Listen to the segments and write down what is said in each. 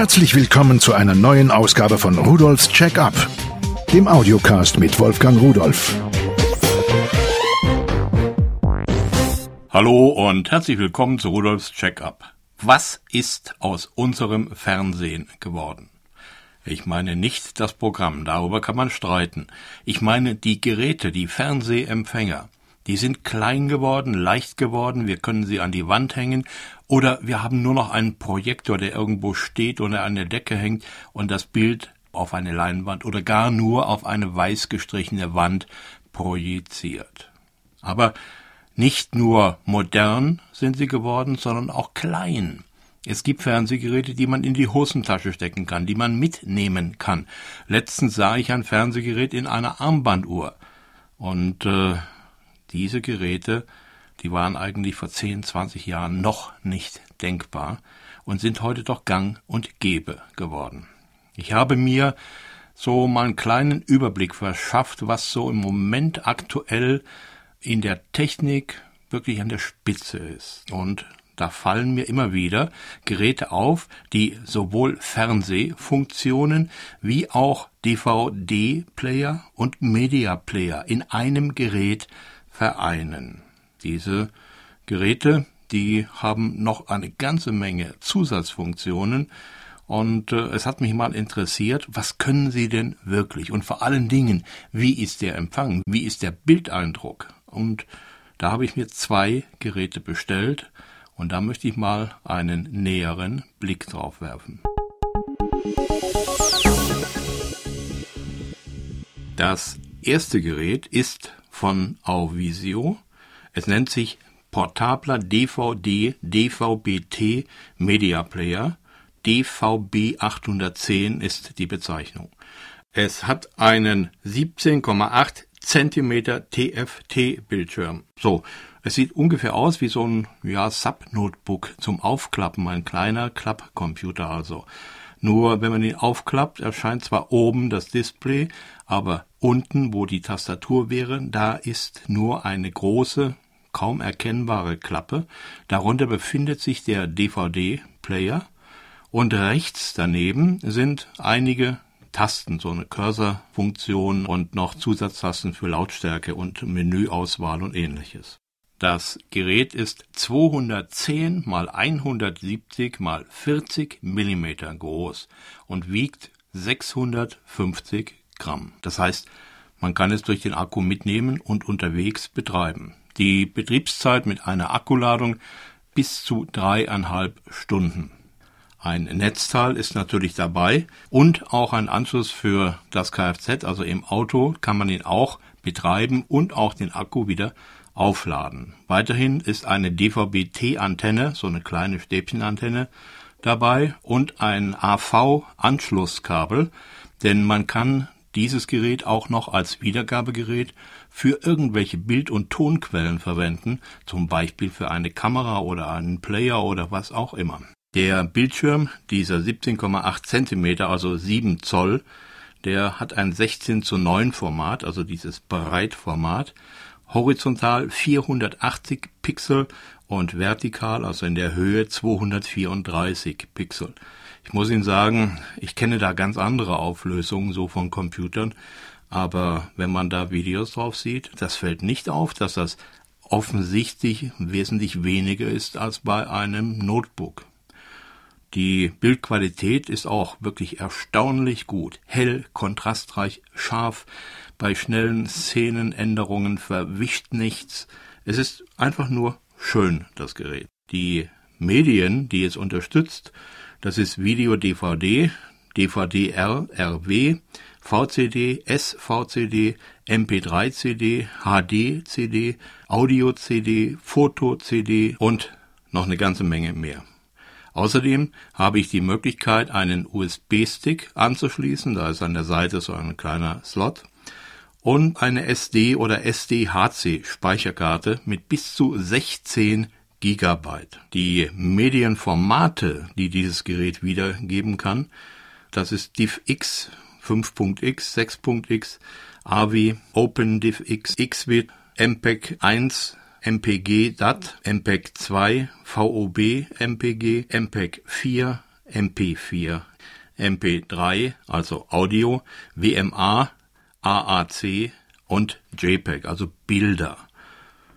Herzlich willkommen zu einer neuen Ausgabe von Rudolfs Check-up, dem Audiocast mit Wolfgang Rudolf. Hallo und herzlich willkommen zu Rudolfs Check-up. Was ist aus unserem Fernsehen geworden? Ich meine nicht das Programm, darüber kann man streiten. Ich meine die Geräte, die Fernsehempfänger. Die sind klein geworden, leicht geworden, wir können sie an die Wand hängen oder wir haben nur noch einen Projektor, der irgendwo steht oder an der Decke hängt und das Bild auf eine Leinwand oder gar nur auf eine weiß gestrichene Wand projiziert. Aber nicht nur modern sind sie geworden, sondern auch klein. Es gibt Fernsehgeräte, die man in die Hosentasche stecken kann, die man mitnehmen kann. Letztens sah ich ein Fernsehgerät in einer Armbanduhr. Und äh, diese Geräte, die waren eigentlich vor 10, 20 Jahren noch nicht denkbar und sind heute doch gang und gäbe geworden. Ich habe mir so mal einen kleinen Überblick verschafft, was so im Moment aktuell in der Technik wirklich an der Spitze ist. Und da fallen mir immer wieder Geräte auf, die sowohl Fernsehfunktionen wie auch DVD-Player und Media-Player in einem Gerät vereinen. Diese Geräte, die haben noch eine ganze Menge Zusatzfunktionen, und äh, es hat mich mal interessiert, was können Sie denn wirklich? Und vor allen Dingen, wie ist der Empfang? Wie ist der Bildeindruck? Und da habe ich mir zwei Geräte bestellt und da möchte ich mal einen näheren Blick drauf werfen. Das erste Gerät ist von Auvisio. Es nennt sich Portabler DVD DVB-T Media Player. DVB 810 ist die Bezeichnung. Es hat einen 17,8 Zentimeter TFT-Bildschirm. So, es sieht ungefähr aus wie so ein ja, Sub-Notebook zum Aufklappen, ein kleiner Klappcomputer also. Nur wenn man ihn aufklappt, erscheint zwar oben das Display, aber unten, wo die Tastatur wäre, da ist nur eine große, kaum erkennbare Klappe. Darunter befindet sich der DVD-Player und rechts daneben sind einige Tasten, so eine Cursor-Funktion und noch Zusatztasten für Lautstärke und Menüauswahl und ähnliches. Das Gerät ist 210 mal 170 mal 40 Millimeter groß und wiegt 650 Gramm. Das heißt, man kann es durch den Akku mitnehmen und unterwegs betreiben. Die Betriebszeit mit einer Akkuladung bis zu dreieinhalb Stunden. Ein Netzteil ist natürlich dabei und auch ein Anschluss für das Kfz, also im Auto kann man ihn auch betreiben und auch den Akku wieder aufladen. Weiterhin ist eine DVB-T-Antenne, so eine kleine Stäbchenantenne, dabei und ein AV-Anschlusskabel, denn man kann dieses Gerät auch noch als Wiedergabegerät für irgendwelche Bild- und Tonquellen verwenden, zum Beispiel für eine Kamera oder einen Player oder was auch immer. Der Bildschirm, dieser 17,8 Zentimeter, also 7 Zoll, der hat ein 16 zu 9 Format, also dieses Breitformat, horizontal 480 Pixel und vertikal, also in der Höhe 234 Pixel. Ich muss Ihnen sagen, ich kenne da ganz andere Auflösungen so von Computern, aber wenn man da Videos drauf sieht, das fällt nicht auf, dass das offensichtlich wesentlich weniger ist als bei einem Notebook. Die Bildqualität ist auch wirklich erstaunlich gut. Hell, kontrastreich, scharf. Bei schnellen Szenenänderungen verwischt nichts. Es ist einfach nur schön, das Gerät. Die Medien, die es unterstützt, das ist Video DVD, DVD-R, RW, VCD, SVCD, MP3-CD, HD-CD, Audio-CD, Foto-CD und noch eine ganze Menge mehr. Außerdem habe ich die Möglichkeit, einen USB-Stick anzuschließen, da ist an der Seite so ein kleiner Slot, und eine SD- oder SDHC-Speicherkarte mit bis zu 16 Gigabyte. Die Medienformate, die dieses Gerät wiedergeben kann, das ist DivX, 5.x, 6.x, AVI, OpenDivX, XVID, MPEG 1, MPG DAT, MPEG 2, VOB MPG, MPEG 4, MP4, MP3, also Audio, WMA, AAC und JPEG, also Bilder.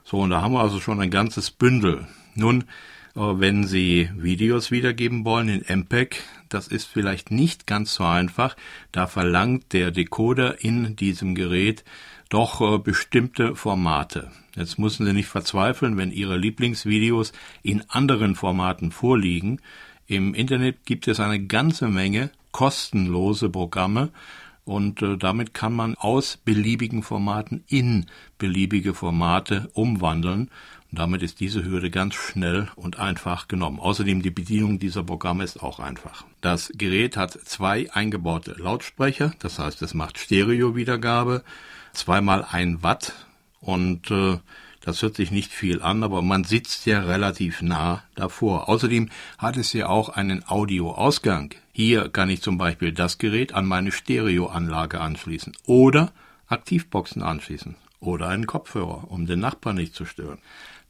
So, und da haben wir also schon ein ganzes Bündel. Nun, äh, wenn Sie Videos wiedergeben wollen in MPEG, das ist vielleicht nicht ganz so einfach. Da verlangt der Decoder in diesem Gerät doch äh, bestimmte Formate. Jetzt müssen Sie nicht verzweifeln, wenn Ihre Lieblingsvideos in anderen Formaten vorliegen. Im Internet gibt es eine ganze Menge kostenlose Programme und äh, damit kann man aus beliebigen Formaten in beliebige Formate umwandeln. Und damit ist diese Hürde ganz schnell und einfach genommen. Außerdem die Bedienung dieser Programme ist auch einfach. Das Gerät hat zwei eingebaute Lautsprecher, das heißt es macht Stereo-Wiedergabe, zweimal ein Watt und äh, das hört sich nicht viel an, aber man sitzt ja relativ nah davor. Außerdem hat es ja auch einen Audioausgang. Hier kann ich zum Beispiel das Gerät an meine Stereoanlage anschließen oder Aktivboxen anschließen oder einen Kopfhörer, um den Nachbarn nicht zu stören.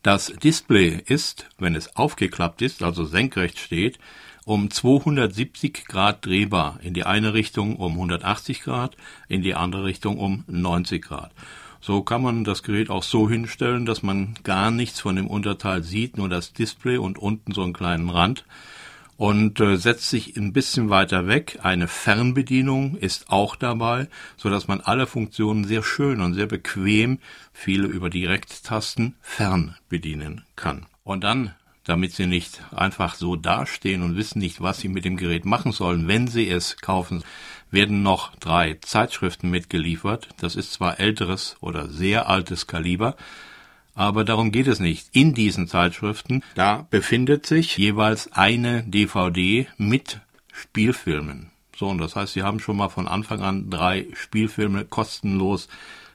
Das Display ist, wenn es aufgeklappt ist, also senkrecht steht, um 270 Grad drehbar. In die eine Richtung um 180 Grad, in die andere Richtung um 90 Grad. So kann man das Gerät auch so hinstellen, dass man gar nichts von dem Unterteil sieht, nur das Display und unten so einen kleinen Rand und äh, setzt sich ein bisschen weiter weg. Eine Fernbedienung ist auch dabei, so dass man alle Funktionen sehr schön und sehr bequem, viele über Direkttasten, fern bedienen kann. Und dann damit sie nicht einfach so dastehen und wissen nicht, was sie mit dem Gerät machen sollen, wenn sie es kaufen, werden noch drei Zeitschriften mitgeliefert. Das ist zwar älteres oder sehr altes Kaliber, aber darum geht es nicht. In diesen Zeitschriften, da befindet sich jeweils eine DVD mit Spielfilmen. So, und das heißt, Sie haben schon mal von Anfang an drei Spielfilme kostenlos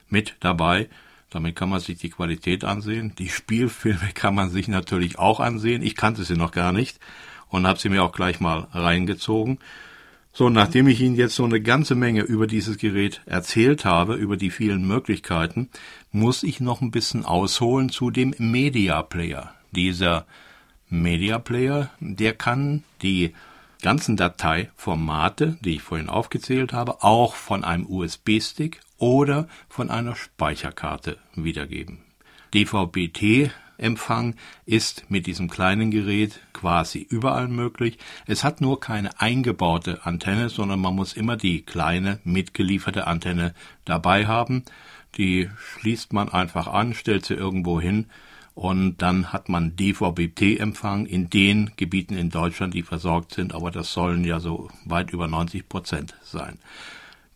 mit dabei. Damit kann man sich die Qualität ansehen. Die Spielfilme kann man sich natürlich auch ansehen. Ich kannte sie noch gar nicht und habe sie mir auch gleich mal reingezogen. So, nachdem ich Ihnen jetzt so eine ganze Menge über dieses Gerät erzählt habe, über die vielen Möglichkeiten, muss ich noch ein bisschen ausholen zu dem Media Player. Dieser Media Player, der kann die ganzen Dateiformate, die ich vorhin aufgezählt habe, auch von einem USB-Stick oder von einer Speicherkarte wiedergeben. DVB-T-Empfang ist mit diesem kleinen Gerät quasi überall möglich. Es hat nur keine eingebaute Antenne, sondern man muss immer die kleine mitgelieferte Antenne dabei haben. Die schließt man einfach an, stellt sie irgendwo hin und dann hat man DVB-T-Empfang in den Gebieten in Deutschland, die versorgt sind, aber das sollen ja so weit über 90 Prozent sein.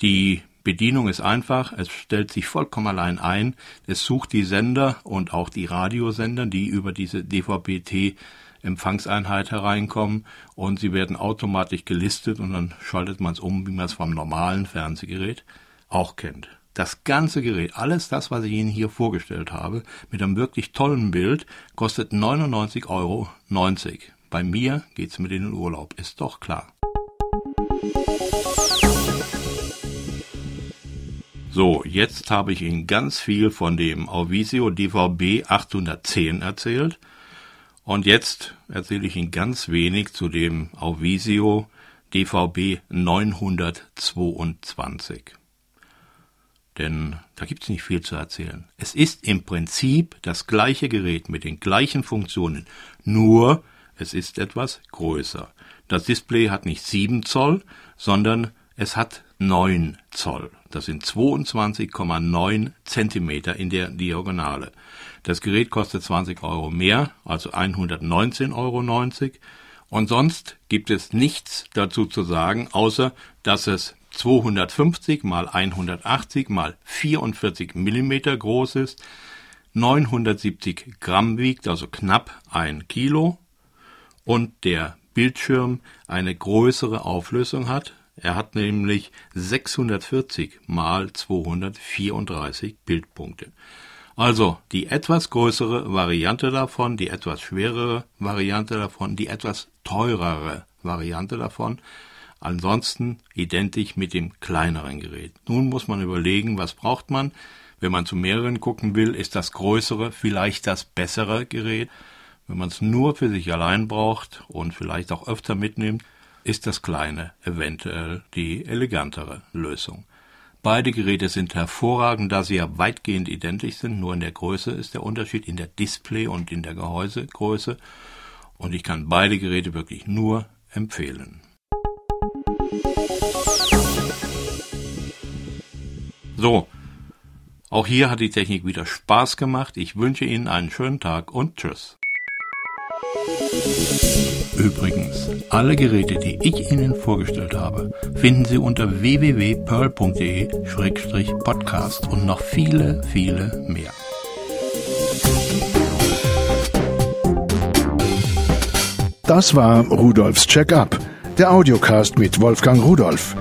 Die Bedienung ist einfach, es stellt sich vollkommen allein ein, es sucht die Sender und auch die Radiosender, die über diese DVB-T Empfangseinheit hereinkommen und sie werden automatisch gelistet und dann schaltet man es um, wie man es vom normalen Fernsehgerät auch kennt. Das ganze Gerät, alles das, was ich Ihnen hier vorgestellt habe, mit einem wirklich tollen Bild, kostet 99,90 Euro. Bei mir geht's mit in den Urlaub, ist doch klar. So, jetzt habe ich Ihnen ganz viel von dem Auvisio DVB 810 erzählt. Und jetzt erzähle ich Ihnen ganz wenig zu dem Auvisio DVB 922. Denn da gibt es nicht viel zu erzählen. Es ist im Prinzip das gleiche Gerät mit den gleichen Funktionen, nur es ist etwas größer. Das Display hat nicht 7 Zoll, sondern es hat 9 Zoll. Das sind 22,9 Zentimeter in der Diagonale. Das Gerät kostet 20 Euro mehr, also 119,90 Euro. Und sonst gibt es nichts dazu zu sagen, außer dass es 250 mal 180 mal 44 Millimeter groß ist, 970 Gramm wiegt, also knapp ein Kilo, und der Bildschirm eine größere Auflösung hat, er hat nämlich 640 mal 234 Bildpunkte. Also die etwas größere Variante davon, die etwas schwerere Variante davon, die etwas teurere Variante davon. Ansonsten identisch mit dem kleineren Gerät. Nun muss man überlegen, was braucht man. Wenn man zu mehreren gucken will, ist das größere vielleicht das bessere Gerät. Wenn man es nur für sich allein braucht und vielleicht auch öfter mitnimmt, ist das kleine eventuell die elegantere Lösung. Beide Geräte sind hervorragend, da sie ja weitgehend identisch sind, nur in der Größe ist der Unterschied, in der Display- und in der Gehäusegröße. Und ich kann beide Geräte wirklich nur empfehlen. So, auch hier hat die Technik wieder Spaß gemacht. Ich wünsche Ihnen einen schönen Tag und tschüss. Übrigens, alle Geräte, die ich Ihnen vorgestellt habe, finden Sie unter www.pearl.de-podcast und noch viele, viele mehr. Das war Rudolfs Check-up, der Audiocast mit Wolfgang Rudolf.